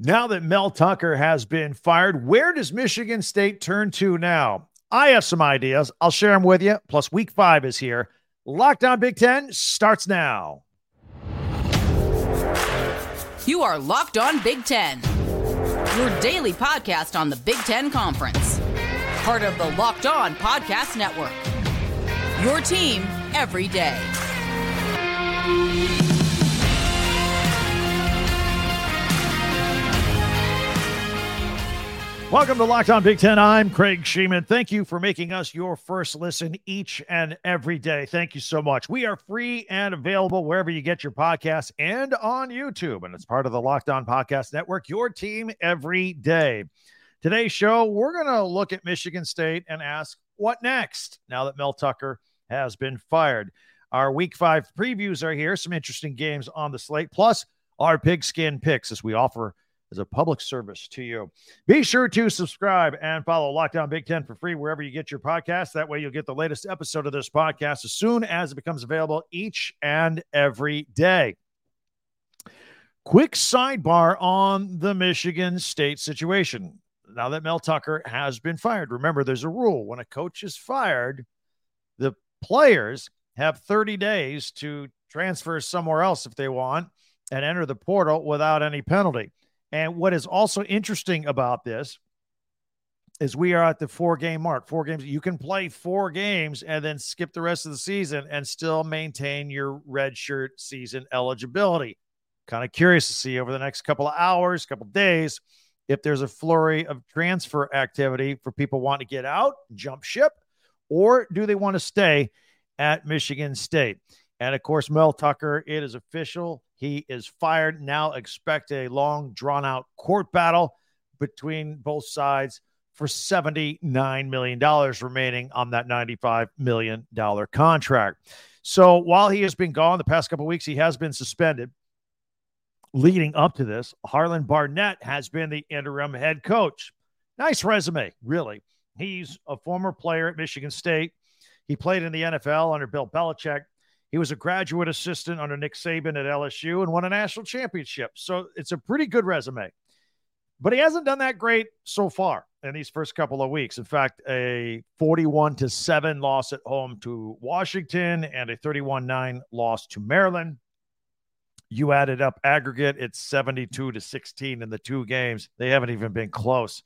Now that Mel Tucker has been fired, where does Michigan State turn to now? I have some ideas. I'll share them with you. Plus, week five is here. Locked On Big Ten starts now. You are Locked On Big Ten, your daily podcast on the Big Ten Conference. Part of the Locked On Podcast Network. Your team every day. Welcome to Locked On Big Ten. I'm Craig Shemon. Thank you for making us your first listen each and every day. Thank you so much. We are free and available wherever you get your podcasts and on YouTube. And it's part of the Locked On Podcast Network, your team every day. Today's show, we're going to look at Michigan State and ask what next now that Mel Tucker has been fired. Our week five previews are here, some interesting games on the slate, plus our pigskin picks as we offer as a public service to you. Be sure to subscribe and follow Locked On Big Ten for free wherever you get your podcast. That way, you'll get the latest episode of this podcast as soon as it becomes available each and every day. Quick sidebar on the Michigan State situation. Now that Mel Tucker has been fired, remember there's a rule when a coach is fired, the players have 30 days to transfer somewhere else if they want and enter the portal without any penalty. And what is also interesting about this is we are at the four game mark. Four games. You can play four games and then skip the rest of the season and still maintain your red shirt season eligibility. Kind of curious to see over the next couple of hours, couple of days, if there's a flurry of transfer activity for people wanting to get out, jump ship, or do they want to stay at Michigan State? And of course, Mel Tucker, it is official. He is fired. Now expect a long, drawn out court battle between both sides for $79 million remaining on that $95 million contract. So while he has been gone the past couple weeks, he has been suspended. Leading up to this, Harlon Barnett has been the interim head coach. Nice resume, really. He's a former player at Michigan State. He played in the NFL under Bill Belichick. He was a graduate assistant under Nick Saban at LSU and won a national championship. So it's a pretty good resume. But he hasn't done that great so far in these first couple of weeks. In fact, a 41 to 7 loss at home to Washington and a 31 9 loss to Maryland. You added up aggregate, it's 72 to 16 in the two games. They haven't even been close.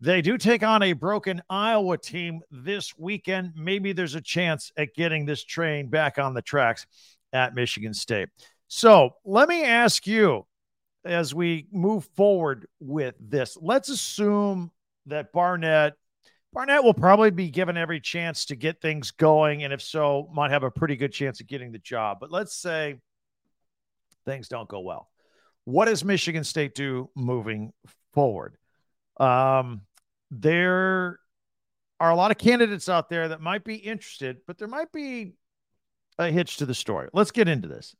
They do take on a broken Iowa team this weekend. Maybe there's a chance at getting this train back on the tracks at Michigan State. So let me ask you as we move forward with this, let's assume that Barnett. Barnett will probably be given every chance to get things going, and if so, might have a pretty good chance of getting the job. But let's say things don't go well. What does Michigan State do moving forward? Um, there are a lot of candidates out there that might be interested, but there might be a hitch to the story. Let's get into this.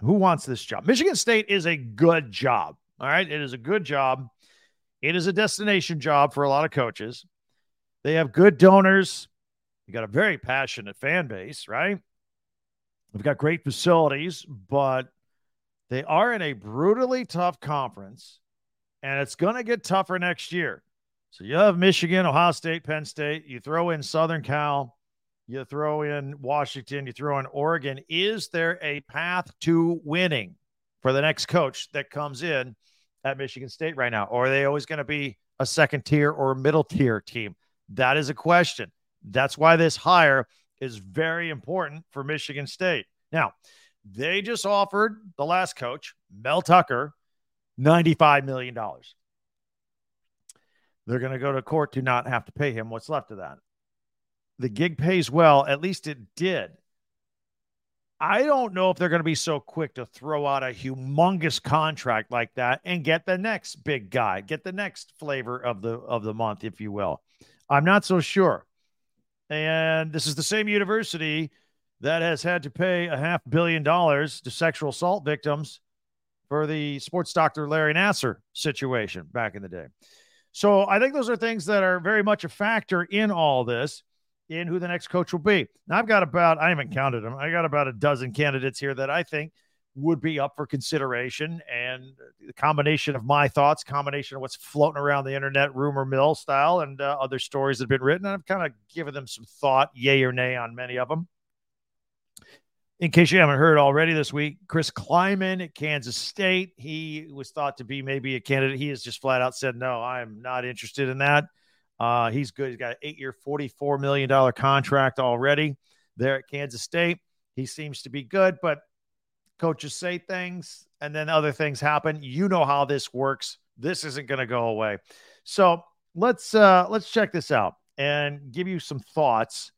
Who wants this job? Michigan State is a good job. All right. It is a good job. It is a destination job for a lot of coaches. They have good donors. You got a very passionate fan base, right? We've got great facilities, but they are in a brutally tough conference, and it's going to get tougher next year. So you have Michigan, Ohio State, Penn State. You throw in Southern Cal. You throw in Washington. You throw in Oregon. Is there a path to winning for the next coach that comes in at Michigan State right now? Or are they always going to be a second tier or middle tier team? That is a question. That's why this hire is very important for Michigan State. Now, they just offered the last coach, Mel Tucker, $95 million. They're going to go to court to not have to pay him what's left of that. The gig pays well, at least it did. I don't know if they're going to be so quick to throw out a humongous contract like that and get the next big guy, get the next flavor of the of the month, if you will. I'm not so sure. And this is the same university that has had to pay a half billion dollars to sexual assault victims for the sports doctor Larry Nassar situation back in the day. So I think those are things that are very much a factor in all this, in who the next coach will be. Now I've got about I haven't counted them. I got about a dozen candidates here that I think would be up for consideration. And the combination of my thoughts, combination of what's floating around the internet, rumor mill style, and uh, other stories that have been written, I've kind of given them some thought, yay or nay, on many of them. In case you haven't heard already this week, Chris Klieman at Kansas State, he was thought to be maybe a candidate. He has just flat out said, no, I'm not interested in that. Uh, he's good. He's got an eight year, $44 million contract already there at Kansas State. He seems to be good, but coaches say things and then other things happen. You know how this works. This isn't going to go away. So let's uh, let's check this out and give you some thoughts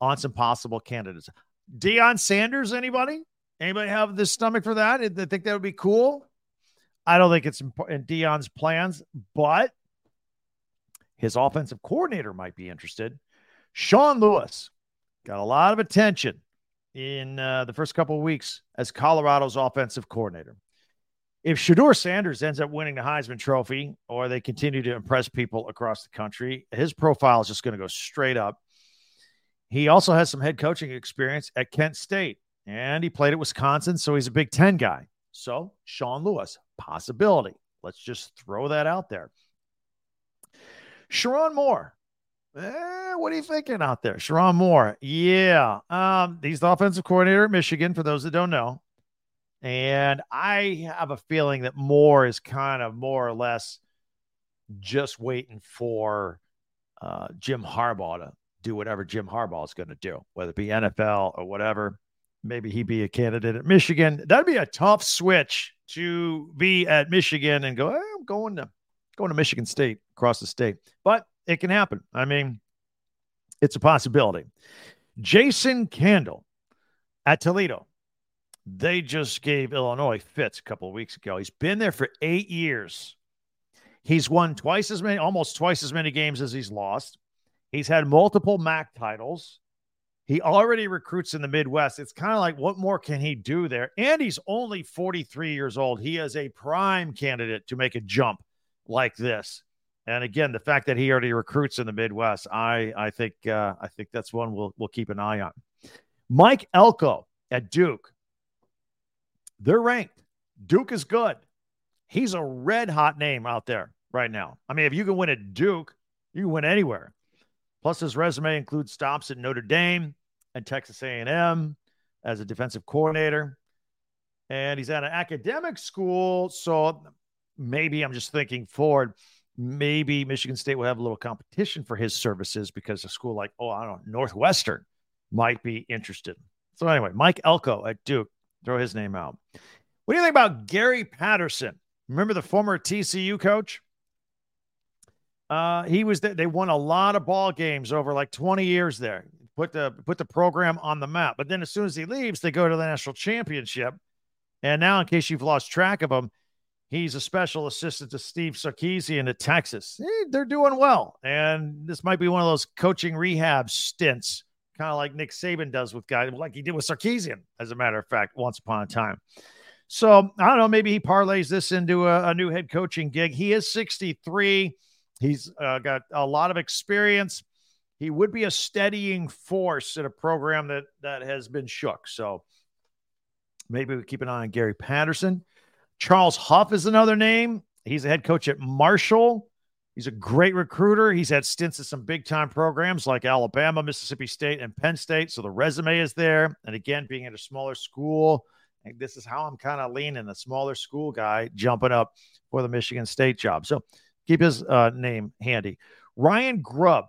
on some possible candidates. Deion Sanders, anybody? Anybody have the stomach for that? They think that would be cool. I don't think it's in Deion's plans, but his offensive coordinator might be interested. Sean Lewis got a lot of attention in uh, the first couple of weeks as Colorado's offensive coordinator. If Shedeur Sanders ends up winning the Heisman Trophy or they continue to impress people across the country, his profile is just going to go straight up. He also has some head coaching experience at Kent State and he played at Wisconsin, so he's a Big Ten guy. So, Sean Lewis, possibility. Let's just throw that out there. Sherrone Moore, Eh, what are you thinking out there? Sherrone Moore. Yeah. Um, he's the offensive coordinator at Michigan, for those that don't know. And I have a feeling that Moore is kind of more or less just waiting for uh, Jim Harbaugh to do whatever Jim Harbaugh is going to do, whether it be NFL or whatever. Maybe he'd be a candidate at Michigan. That'd be a tough switch to be at Michigan and go, eh, I'm going to going to Michigan State across the state. But it can happen. I mean, it's a possibility. Jason Candle at Toledo. They just gave Illinois fits a couple of weeks ago. He's been there for eight years. He's won twice as many, almost twice as many games as he's lost. He's had multiple MAC titles. He already recruits in the Midwest. It's kind of like, what more can he do there? And he's only 43 years old. He is a prime candidate to make a jump like this. And again, the fact that he already recruits in the Midwest, I I think uh, I think that's one we'll we'll keep an eye on. Mike Elko at Duke, they're ranked. Duke is good. He's a red hot name out there right now. I mean, if you can win at Duke, you can win anywhere. Plus, his resume includes stops at Notre Dame and Texas A&M as a defensive coordinator, and he's at an academic school. So maybe I'm just thinking forward maybe Michigan State will have a little competition for his services because a school like, oh, I don't know, Northwestern might be interested. So, anyway, Mike Elko at Duke, throw his name out. What do you think about Gary Patterson? Remember the former TCU coach? Uh, he was there. They won a lot of ball games over like 20 years there. Put the put the program on the map. But then as soon as he leaves, they go to the national championship. And now, in case you've lost track of him, He's a special assistant to Steve Sarkisian at Texas. Eh, they're doing well. And this might be one of those coaching rehab stints, kind of like Nick Saban does with guys, like he did with Sarkisian, as a matter of fact, once upon a time. So I don't know. Maybe he parlays this into a, a new head coaching gig. He is 63. He's uh, got a lot of experience. He would be a steadying force in a program that that has been shook. So maybe we keep an eye on Gary Patterson. Charles Huff is another name. He's a head coach at Marshall. He's a great recruiter. He's had stints at some big time programs like Alabama, Mississippi State, and Penn State. So the resume is there. And again, being at a smaller school, this is how I'm kind of leaning the smaller school guy jumping up for the Michigan State job. So keep his uh, name handy. Ryan Grubb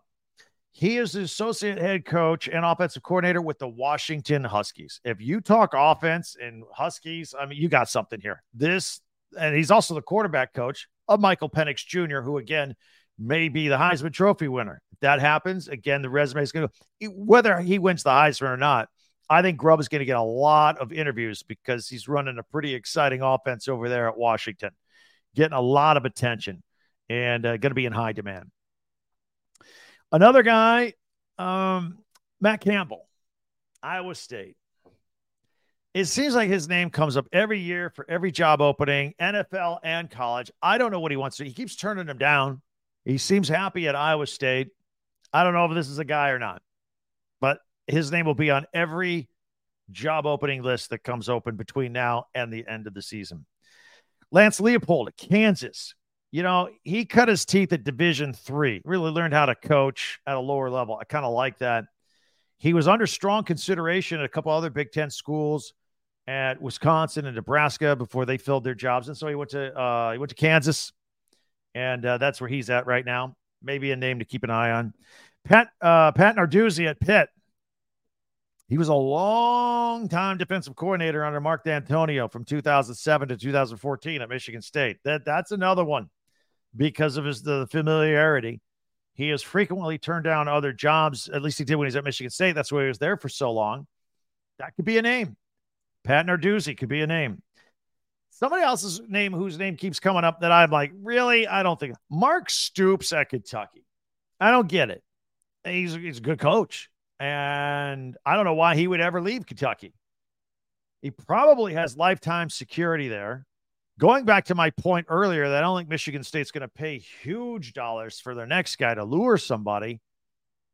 he is the associate head coach and offensive coordinator with the Washington Huskies. If you talk offense and Huskies, I mean, you got something here. This, and he's also the quarterback coach of Michael Penix Jr., who again may be the Heisman Trophy winner. If that happens, again, the resume is going to, whether he wins the Heisman or not, I think Grubb is going to get a lot of interviews because he's running a pretty exciting offense over there at Washington, getting a lot of attention and uh, going to be in high demand. Another guy, um, Matt Campbell, Iowa State. It seems like his name comes up every year for every job opening, NFL and college. I don't know what he wants to. He keeps turning them down. He seems happy at Iowa State. I don't know if this is a guy or not, but his name will be on every job opening list that comes open between now and the end of the season. Lance Leipold at Kansas. You know, he cut his teeth at Division three, really learned how to coach at a lower level. I kind of like that. He was under strong consideration at a couple other Big Ten schools at Wisconsin and Nebraska before they filled their jobs. And so he went to uh, he went to Kansas, and uh, that's where he's at right now. Maybe a name to keep an eye on. Pat uh, Pat Narduzzi at Pitt. He was a long time defensive coordinator under Mark Dantonio from 2007 to 2014 at Michigan State. That that's another one because of his the familiarity. He has frequently turned down other jobs. At least he did when he's at Michigan State. That's why he was there for so long. That could be a name. Pat Narduzzi could be a name. Somebody else's name whose name keeps coming up that I'm like, really? I don't think Mark Stoops at Kentucky. I don't get it. He's, he's a good coach. And I don't know why he would ever leave Kentucky. He probably has lifetime security there. Going back to my point earlier that I don't think Michigan State's going to pay huge dollars for their next guy to lure somebody.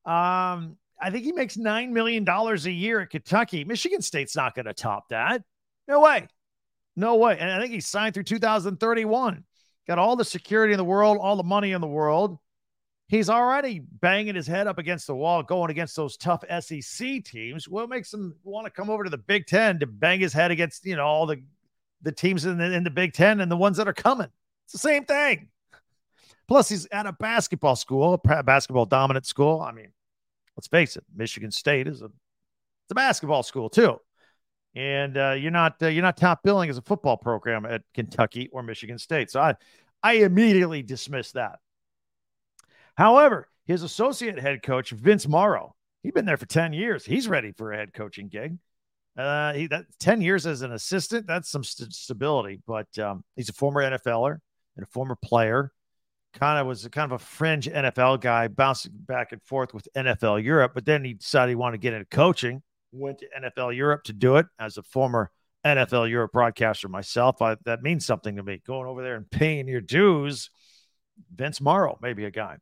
Um, I think he makes $9 million a year at Kentucky. Michigan State's not going to top that. No way. No way. And I think he signed through 2031. Got all the security in the world, all the money in the world he's already banging his head up against the wall going against those tough SEC teams. What makes him want to come over to the Big Ten to bang his head against, you know, all the, the teams in the, in the Big Ten and the ones that are coming? It's the same thing. Plus, he's at a basketball school, a basketball dominant school. I mean, let's face it, Michigan State is a it's a basketball school too, and uh, you're not uh, you're not top billing as a football program at Kentucky or Michigan State. So I I immediately dismiss that. However, his associate head coach, Vince Marrow, he's been there for 10 years. He's ready for a head coaching gig. Uh, he that 10 years as an assistant, that's some st- stability, but um, he's a former NFLer and a former player. Kind of was a, kind of a fringe NFL guy, bouncing back and forth with NFL Europe, but then he decided he wanted to get into coaching. Went to NFL Europe to do it as a former NFL Europe broadcaster myself. I, that means something to me. Going over there and paying your dues. Vince Marrow, maybe a guy.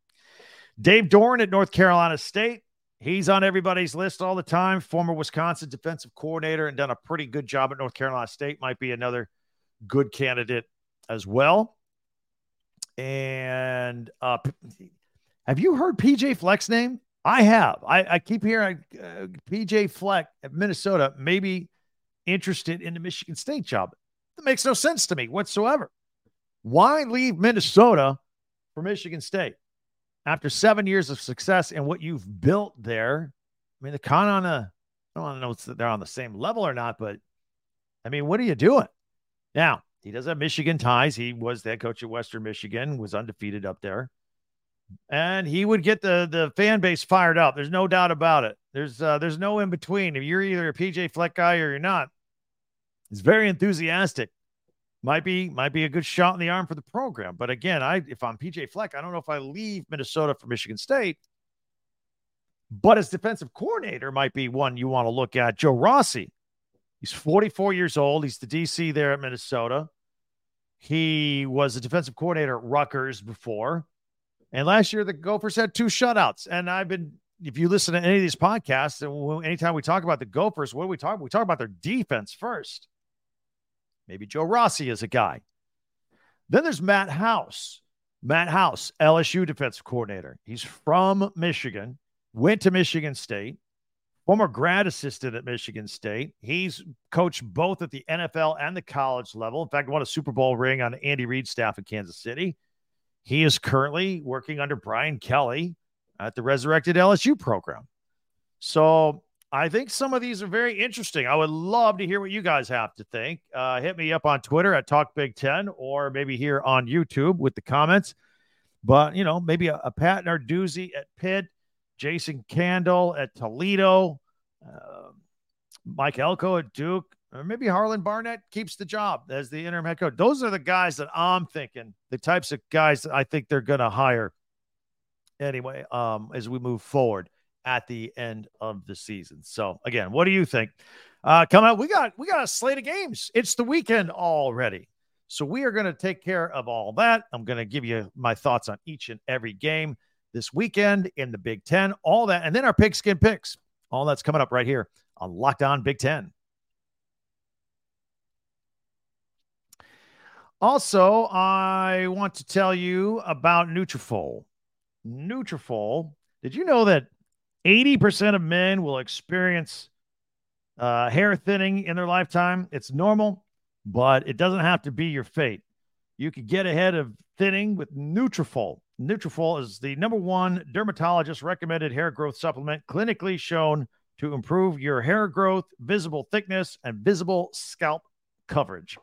Dave Doeren at North Carolina State. He's on everybody's list all the time. Former Wisconsin defensive coordinator and done a pretty good job at North Carolina State. Might be another good candidate as well. And uh, have you heard PJ Fleck's name? I have. I, I keep hearing uh, PJ Fleck at Minnesota maybe interested in the Michigan State job. That makes no sense to me whatsoever. Why leave Minnesota for Michigan State? After seven years of success and what you've built there, I mean, the con on a, I don't want to know if they're on the same level or not, but I mean, what are you doing? Now, he does have Michigan ties. He was the head coach at Western Michigan, was undefeated up there. And he would get the the fan base fired up. There's no doubt about it. There's uh, there's no in between. If you're either a PJ Fleck guy or you're not, he's very enthusiastic might be might be a good shot in the arm for the program. But again, I if I'm PJ Fleck, I don't know if I leave Minnesota for Michigan State. But as defensive coordinator might be one you want to look at. Joe Rossi, he's 44 years old. He's the DC there at Minnesota. He was a defensive coordinator at Rutgers before. And last year, the Gophers had two shutouts. And I've been, if you listen to any of these podcasts, anytime we talk about the Gophers, what do we talk? We talk about their defense first. Maybe Joe Rossi is a guy. Then there's Matt House. Matt House, LSU defensive coordinator. He's from Michigan, went to Michigan State, former grad assistant at Michigan State. He's coached both at the NFL and the college level. In fact, won a Super Bowl ring on Andy Reid's staff in Kansas City. He is currently working under Brian Kelly at the resurrected LSU program. So I think some of these are very interesting. I would love to hear what you guys have to think. Uh, hit me up on Twitter at Talk Big Ten or maybe here on YouTube with the comments. But, you know, maybe a, a Pat Narduzzi at Pitt, Jason Candle at Toledo, uh, Mike Elko at Duke, or maybe Harlon Barnett keeps the job as the interim head coach. Those are the guys that I'm thinking, the types of guys that I think they're going to hire anyway um, as we move forward at the end of the season. So again, what do you think? Uh, come out, we got we got a slate of games. It's the weekend already. So we are going to take care of all that. I'm going to give you my thoughts on each and every game this weekend in the Big Ten, all that, and then our pigskin picks. All that's coming up right here on Locked On Big Ten. Also, I want to tell you about Nutrafol. Nutrafol. Did you know that 80% of men will experience uh, hair thinning in their lifetime? It's normal, but it doesn't have to be your fate. You could get ahead of thinning with Nutrafol. Nutrafol is the number one dermatologist recommended hair growth supplement clinically shown to improve your hair growth, visible thickness, and visible scalp coverage.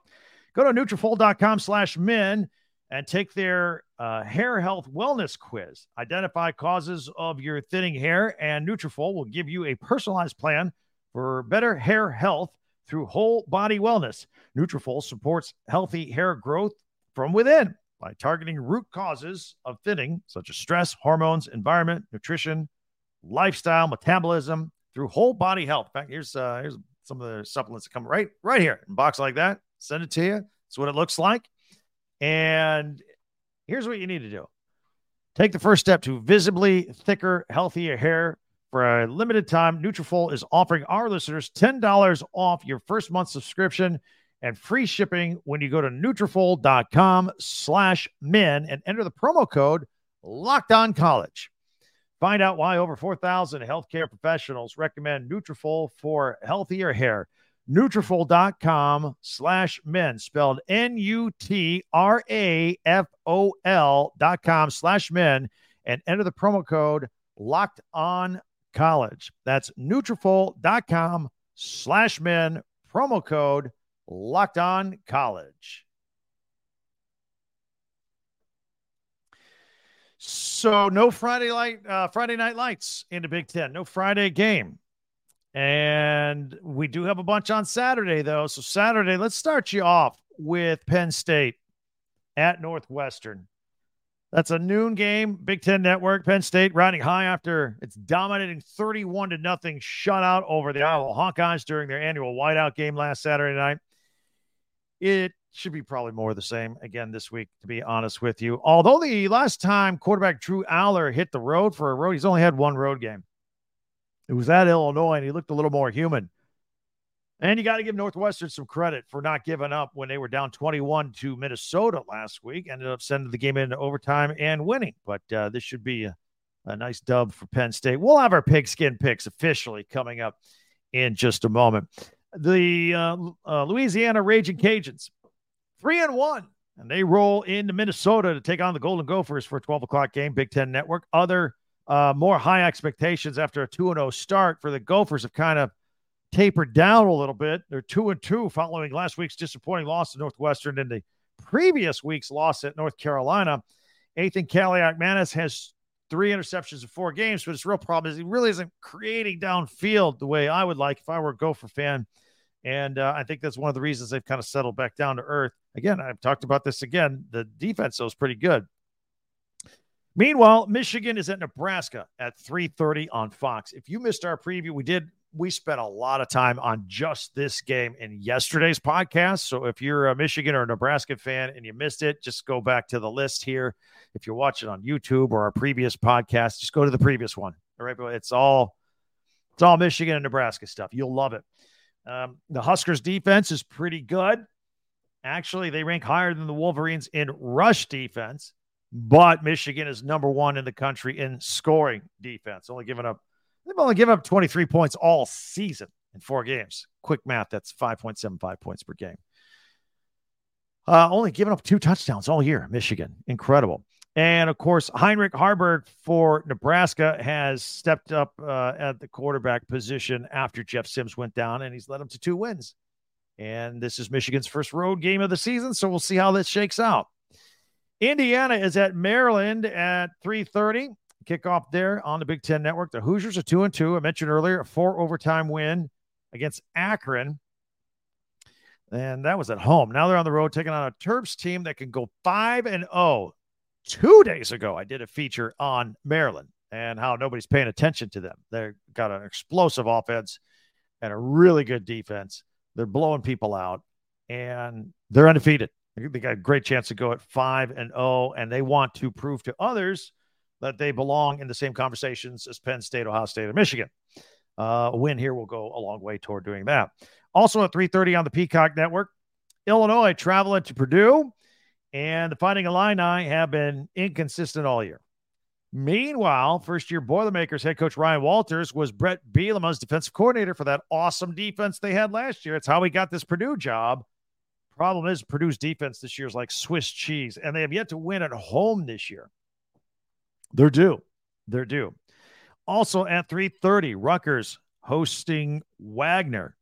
Go to Nutrafol.com slash men and take their uh, hair health wellness quiz. Identify causes of your thinning hair, and Nutrafol will give you a personalized plan for better hair health through whole body wellness. Nutrafol supports healthy hair growth from within by targeting root causes of thinning, such as stress, hormones, environment, nutrition, lifestyle, metabolism, through whole body health. In fact, here's uh, here's some of the supplements that come right right here in a box like that. Send it to you. That's what it looks like. And here's what you need to do: take the first step to visibly thicker, healthier hair. For a limited time, Nutrafol is offering our listeners $10 off your first month subscription and free shipping when you go to Nutrafol.com slash men and enter the promo code locked on college. Find out why over 4,000 healthcare professionals recommend Nutrafol for healthier hair. Nutrafol.com slash men, spelled N-U-T-R-A-F-O-L dot com slash men, and enter the promo code locked on college. That's Nutrafol.com slash men, promo code locked on college. So no Friday light, uh, Friday night lights in the Big Ten. No Friday game, and we do have a bunch on Saturday though. So Saturday, let's start you off with Penn State at Northwestern. That's a noon game. Big Ten Network. Penn State riding high after its dominating 31 to nothing shutout over the Iowa Hawkeyes during their annual whiteout game last Saturday night. It should be probably more the same again this week, to be honest with you. Although the last time quarterback Drew Allar hit the road for a road, he's only had one road game. It was at Illinois, and he looked a little more human. And you got to give Northwestern some credit for not giving up when they were down 21 to Minnesota last week. Ended up sending the game into overtime and winning. But uh, this should be a, a nice dub for Penn State. We'll have our pigskin picks officially coming up in just a moment. The uh, uh, Louisiana Raging Cajuns three and one, and they roll into Minnesota to take on the Golden Gophers for a 12 o'clock game. Big Ten Network. Other uh, more high expectations after a 2 0 start for the Gophers have kind of tapered down a little bit. They're 2 and 2 following last week's disappointing loss to Northwestern and the previous week's loss at North Carolina. Athan Kaliakmanis has three interceptions in four games, but his real problem is he really isn't creating downfield the way I would like if I were a Gopher fan. And uh, I think that's one of the reasons they've kind of settled back down to earth. Again, I've talked about this again. The defense, though, is pretty good. Meanwhile, Michigan is at Nebraska at 3:30 on Fox. If you missed our preview, we did we spent a lot of time on just this game in yesterday's podcast. So if you're a Michigan or a Nebraska fan and you missed it, just go back to the list here. If you're watching on YouTube or our previous podcast, just go to the previous one. All right, it's all it's all Michigan and Nebraska stuff. You'll love it. Um, the Huskers defense is pretty good. Actually, they rank higher than the Wolverines in rush defense, but Michigan is number one in the country in scoring defense. Only giving up, they've only given up 23 points all season in four games. Quick math, that's 5.75 points per game. Uh, only giving up two touchdowns all year, Michigan. Incredible. And of course, Heinrich Haarberg for Nebraska has stepped up uh, at the quarterback position after Jeff Sims went down, and he's led them to two wins. And this is Michigan's first road game of the season, so we'll see how this shakes out. Indiana is at Maryland at 3:30. Kickoff there on the Big Ten Network. The Hoosiers are two and two. I mentioned earlier a four overtime win against Akron. And that was at home. Now they're on the road taking on a Terps team that can go 5 and 0 two days ago, I did a feature on Maryland and how nobody's paying attention to them. They've got an explosive offense and a really good defense. They're blowing people out and they're undefeated. They got a great chance to go at five and oh, and they want to prove to others that they belong in the same conversations as Penn State, Ohio State, and Michigan. Uh, a win here will go a long way toward doing that. Also at 3:30 on the Peacock Network, Illinois traveling to Purdue And the Fighting Illini have been inconsistent all year. Meanwhile, first year Boilermakers head coach Ryan Walters was Bret Bielema's defensive coordinator for that awesome defense they had last year. It's how he got this Purdue job. Problem is, Purdue's defense this year is like Swiss cheese, and they have yet to win at home this year. They're due. They're due. Also at 3:30, Rutgers hosting Wagner,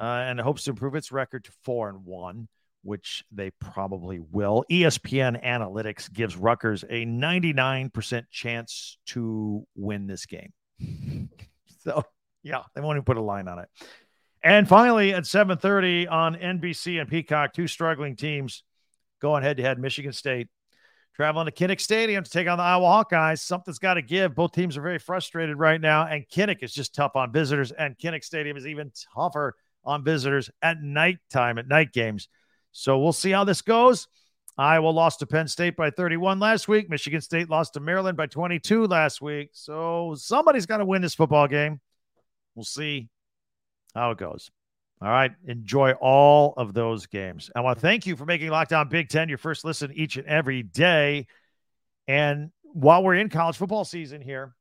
uh, and hopes to improve its record to four and one, which they probably will. ESPN Analytics gives Rutgers a 99% chance to win this game. so yeah, they won't even put a line on it. And finally, at 7:30 on NBC and Peacock, two struggling teams going head to head. Michigan State traveling to Kinnick Stadium to take on the Iowa Hawkeyes. Something's got to give. Both teams are very frustrated right now, and Kinnick is just tough on visitors, and Kinnick Stadium is even tougher on visitors at nighttime at night games. So we'll see how this goes. Iowa lost to Penn State by 31 last week. Michigan State lost to Maryland by 22 last week. So somebody's got to win this football game. We'll see how it goes. All right. Enjoy all of those games. I want to thank you for making Locked On Big Ten your first listen each and every day. And while we're in college football season here,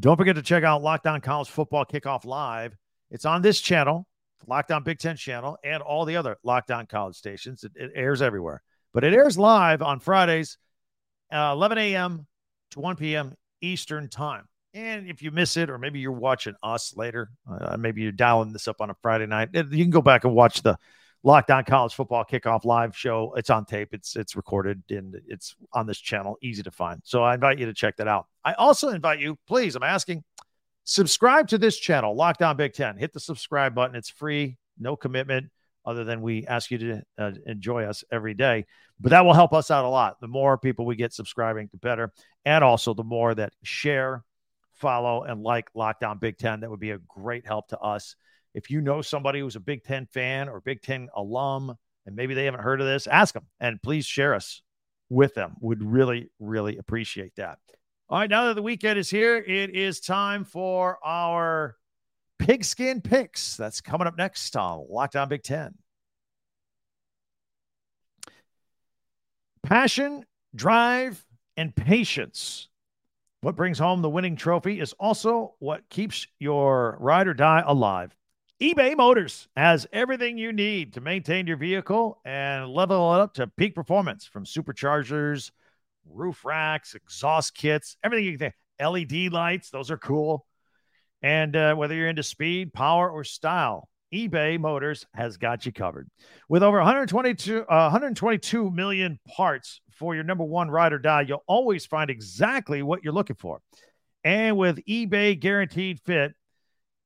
don't forget to check out Locked On College Football Kickoff Live. It's on this channel, Locked On Big Ten channel, and all the other Locked On College stations. It, it airs everywhere, but it airs live on Fridays, uh, 11 a.m. to 1 p.m. Eastern Time. And if you miss it, or maybe you're watching us later, uh, maybe you're dialing this up on a Friday night, you can go back and watch the Locked On College Football Kickoff Live show. It's on tape. It's it's recorded and it's on this channel, easy to find. So I invite you to check that out. I also invite you, please, I'm asking, subscribe to this channel, Locked On Big Ten. Hit the subscribe button. It's free, no commitment, other than we ask you to uh, enjoy us every day. But that will help us out a lot. The more people we get subscribing, the better, and also the more that share follow, and like Locked On Big Ten. That would be a great help to us. If you know somebody who's a Big Ten fan or Big Ten alum, and maybe they haven't heard of this, ask them and please share us with them. Would really, really appreciate that. All right, now that the weekend is here, it is time for our pigskin picks. That's coming up next on Locked On Big Ten. Passion, drive, and patience what brings home the winning trophy is also what keeps your ride or die alive. eBay Motors has everything you need to maintain your vehicle and level it up to peak performance from superchargers, roof racks, exhaust kits, everything you can think. LED lights, those are cool. And uh, whether you're into speed, power, or style, eBay Motors has got you covered. With over 122, uh, 122 million parts for your number one ride or die, you'll always find exactly what you're looking for. And with eBay Guaranteed Fit,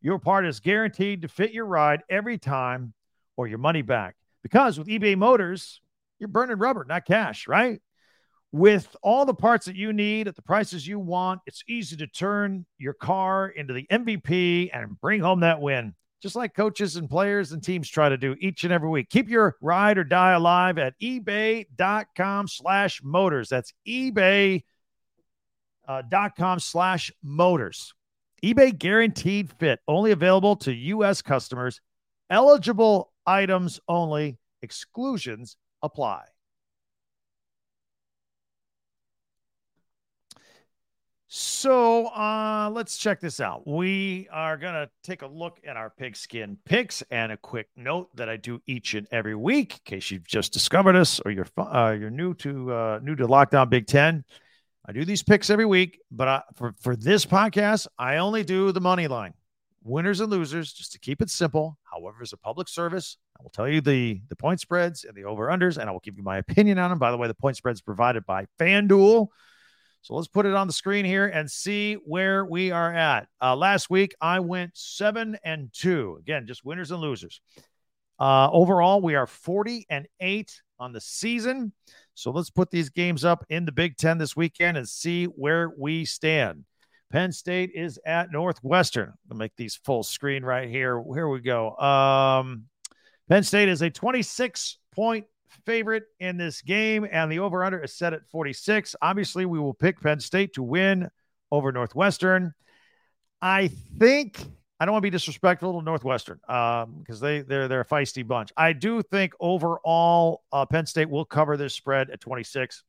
your part is guaranteed to fit your ride every time or your money back. Because with eBay Motors, you're burning rubber, not cash, right? With all the parts that you need at the prices you want, it's easy to turn your car into the MVP and bring home that win just like coaches and players and teams try to do each and every week. Keep your ride or die alive at ebay.com slash motors. That's ebay.com uh, slash motors. eBay guaranteed fit, only available to U.S. customers. Eligible items only. Exclusions apply. So uh, let's check this out. We are going to take a look at our pigskin picks and a quick note that I do each and every week in case you've just discovered us or you're uh, you're new to uh, new to Locked On Big Ten. I do these picks every week, but I, for for this podcast, I only do the money line, winners and losers, just to keep it simple. However, as a public service, I will tell you the the point spreads and the over unders, and I will give you my opinion on them. By the way, the point spreads provided by FanDuel. So let's put it on the screen here and see where we are at. Uh, last week, I went seven and two. Again, just winners and losers. Uh, overall, we are 40 and eight on the season. So let's put these games up in the Big Ten this weekend and see where we stand. Penn State is at Northwestern. I'll make these full screen right here. Here we go. Um, Penn State is a 26 point favorite in this game, and the over under is set at 46. Obviously, we will pick Penn State to win over Northwestern. I think I don't want to be disrespectful to Northwestern because um, they they're they're a feisty bunch. I do think overall uh, Penn State will cover this spread at 26.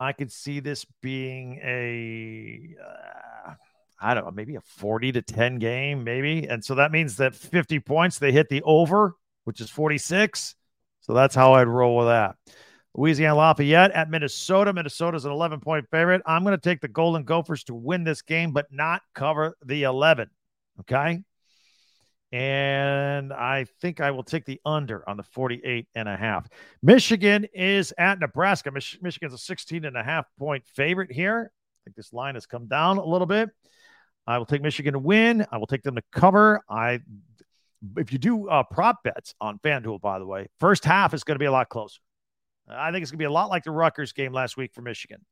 I could see this being a uh, I don't know, maybe a 40 to 10 game, maybe. And so that means that 50 points they hit the over, which is 46. So that's how I'd roll with that. Louisiana Lafayette at Minnesota. Minnesota's an 11 point favorite. I'm going to take the Golden Gophers to win this game, but not cover the 11. Okay. And I think I will take the under on the 48 and a half. Michigan is at Nebraska. Mich- Michigan's a 16 and a half point favorite here. I think this line has come down a little bit. I will take Michigan to win. I will take them to cover. I if you do uh, prop bets on FanDuel, by the way, first half is going to be a lot closer. I think it's going to be a lot like the Rutgers game last week for Michigan.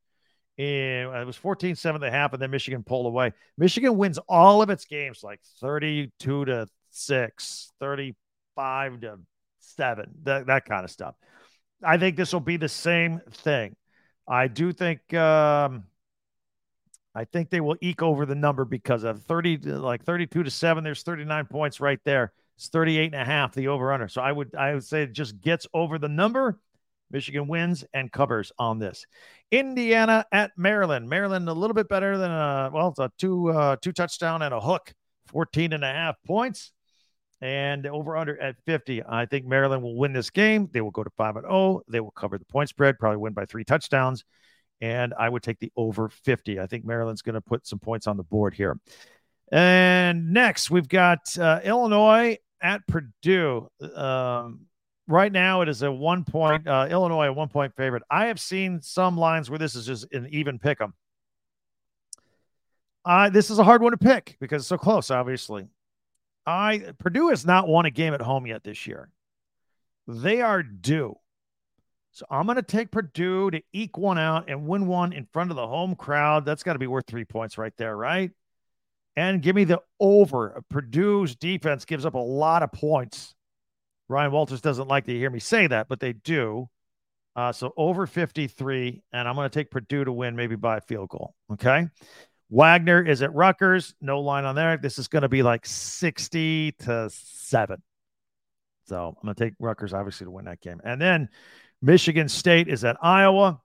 And it was 14 7 and a half, and then Michigan pulled away. Michigan wins all of its games like 32 to 6, 35 to 7, that, that kind of stuff. I think this will be the same thing. I do think um, I think they will eke over the number because of 30 like 32 to 7 there's 39 points right there. It's 38 and a half the over under. So I would I would say it just gets over the number Michigan wins and covers on this. Indiana at Maryland. Maryland a little bit better than a well, it's a two uh, two touchdown and a hook, 14 and a half points. And over under at 50. I think Maryland will win this game. They will go to 5 and 0. They will cover the point spread, probably win by three touchdowns. And I would take the over 50. I think Maryland's going to put some points on the board here. And next, we've got uh, Illinois at Purdue. Um, right now it is a one point uh, Illinois a one point favorite. I have seen some lines where this is just an even pick 'em. Uh, this is a hard one to pick because it's so close, obviously. I Purdue has not won a game at home yet this year. They are due. So I'm going to take Purdue to eke one out and win one in front of the home crowd. That's got to be worth three points right there, right? And give me the over. Purdue's defense gives up a lot of points Ryan Walters doesn't like to hear me say that, but they do. Uh, so over 53, and I'm going to take Purdue to win, maybe by a field goal. Okay. Wagner is at Rutgers. No line on there. This is going to be like 60 to 7. So I'm going to take Rutgers, obviously, to win that game. And then Michigan State is at Iowa.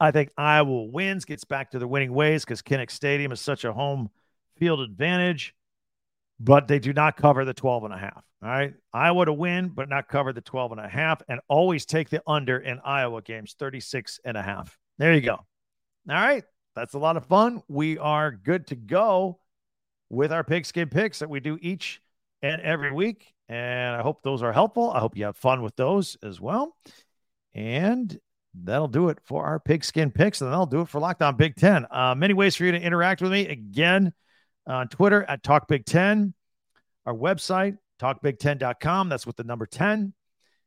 I think Iowa wins, gets back to the winning ways because Kinnick Stadium is such a home field advantage but they do not cover the 12 and a half. All right. Iowa to win, but not cover the 12 and a half, and always take the under in Iowa games, 36 and a half. There you go. All right. That's a lot of fun. We are good to go with our pigskin picks that we do each and every week. And I hope those are helpful. I hope you have fun with those as well. And that'll do it for our pigskin picks. And that'll do it for Locked On Big Ten. Uh, many ways for you to interact with me. Again, on Twitter at Talk Big Ten, our website, talkbig10.com. That's with the number 10.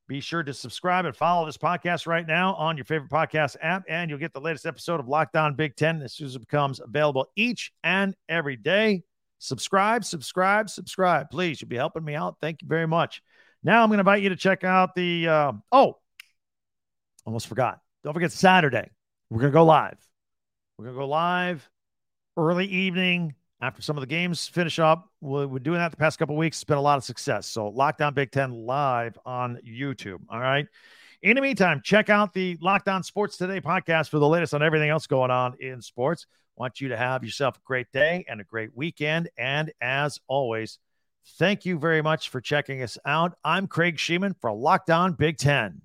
Be sure to subscribe and follow this podcast right now on your favorite podcast app, and you'll get the latest episode of Locked On Big Ten as soon as it becomes available each and every day. Subscribe, subscribe, subscribe. Please, you'll be helping me out. Thank you very much. Now I'm going to invite you to check out the, uh, oh, almost forgot. Don't forget Saturday. We're going to go live. We're going to go live early evening after some of the games finish up. We're, doing that the past couple weeks. It's been a lot of success. So Locked On Big Ten live on YouTube. All right. In the meantime, check out the Locked On Sports Today podcast for the latest on everything else going on in sports. Want you to have yourself a great day and a great weekend. And as always, thank you very much for checking us out. I'm Craig Shemon for Locked On Big Ten.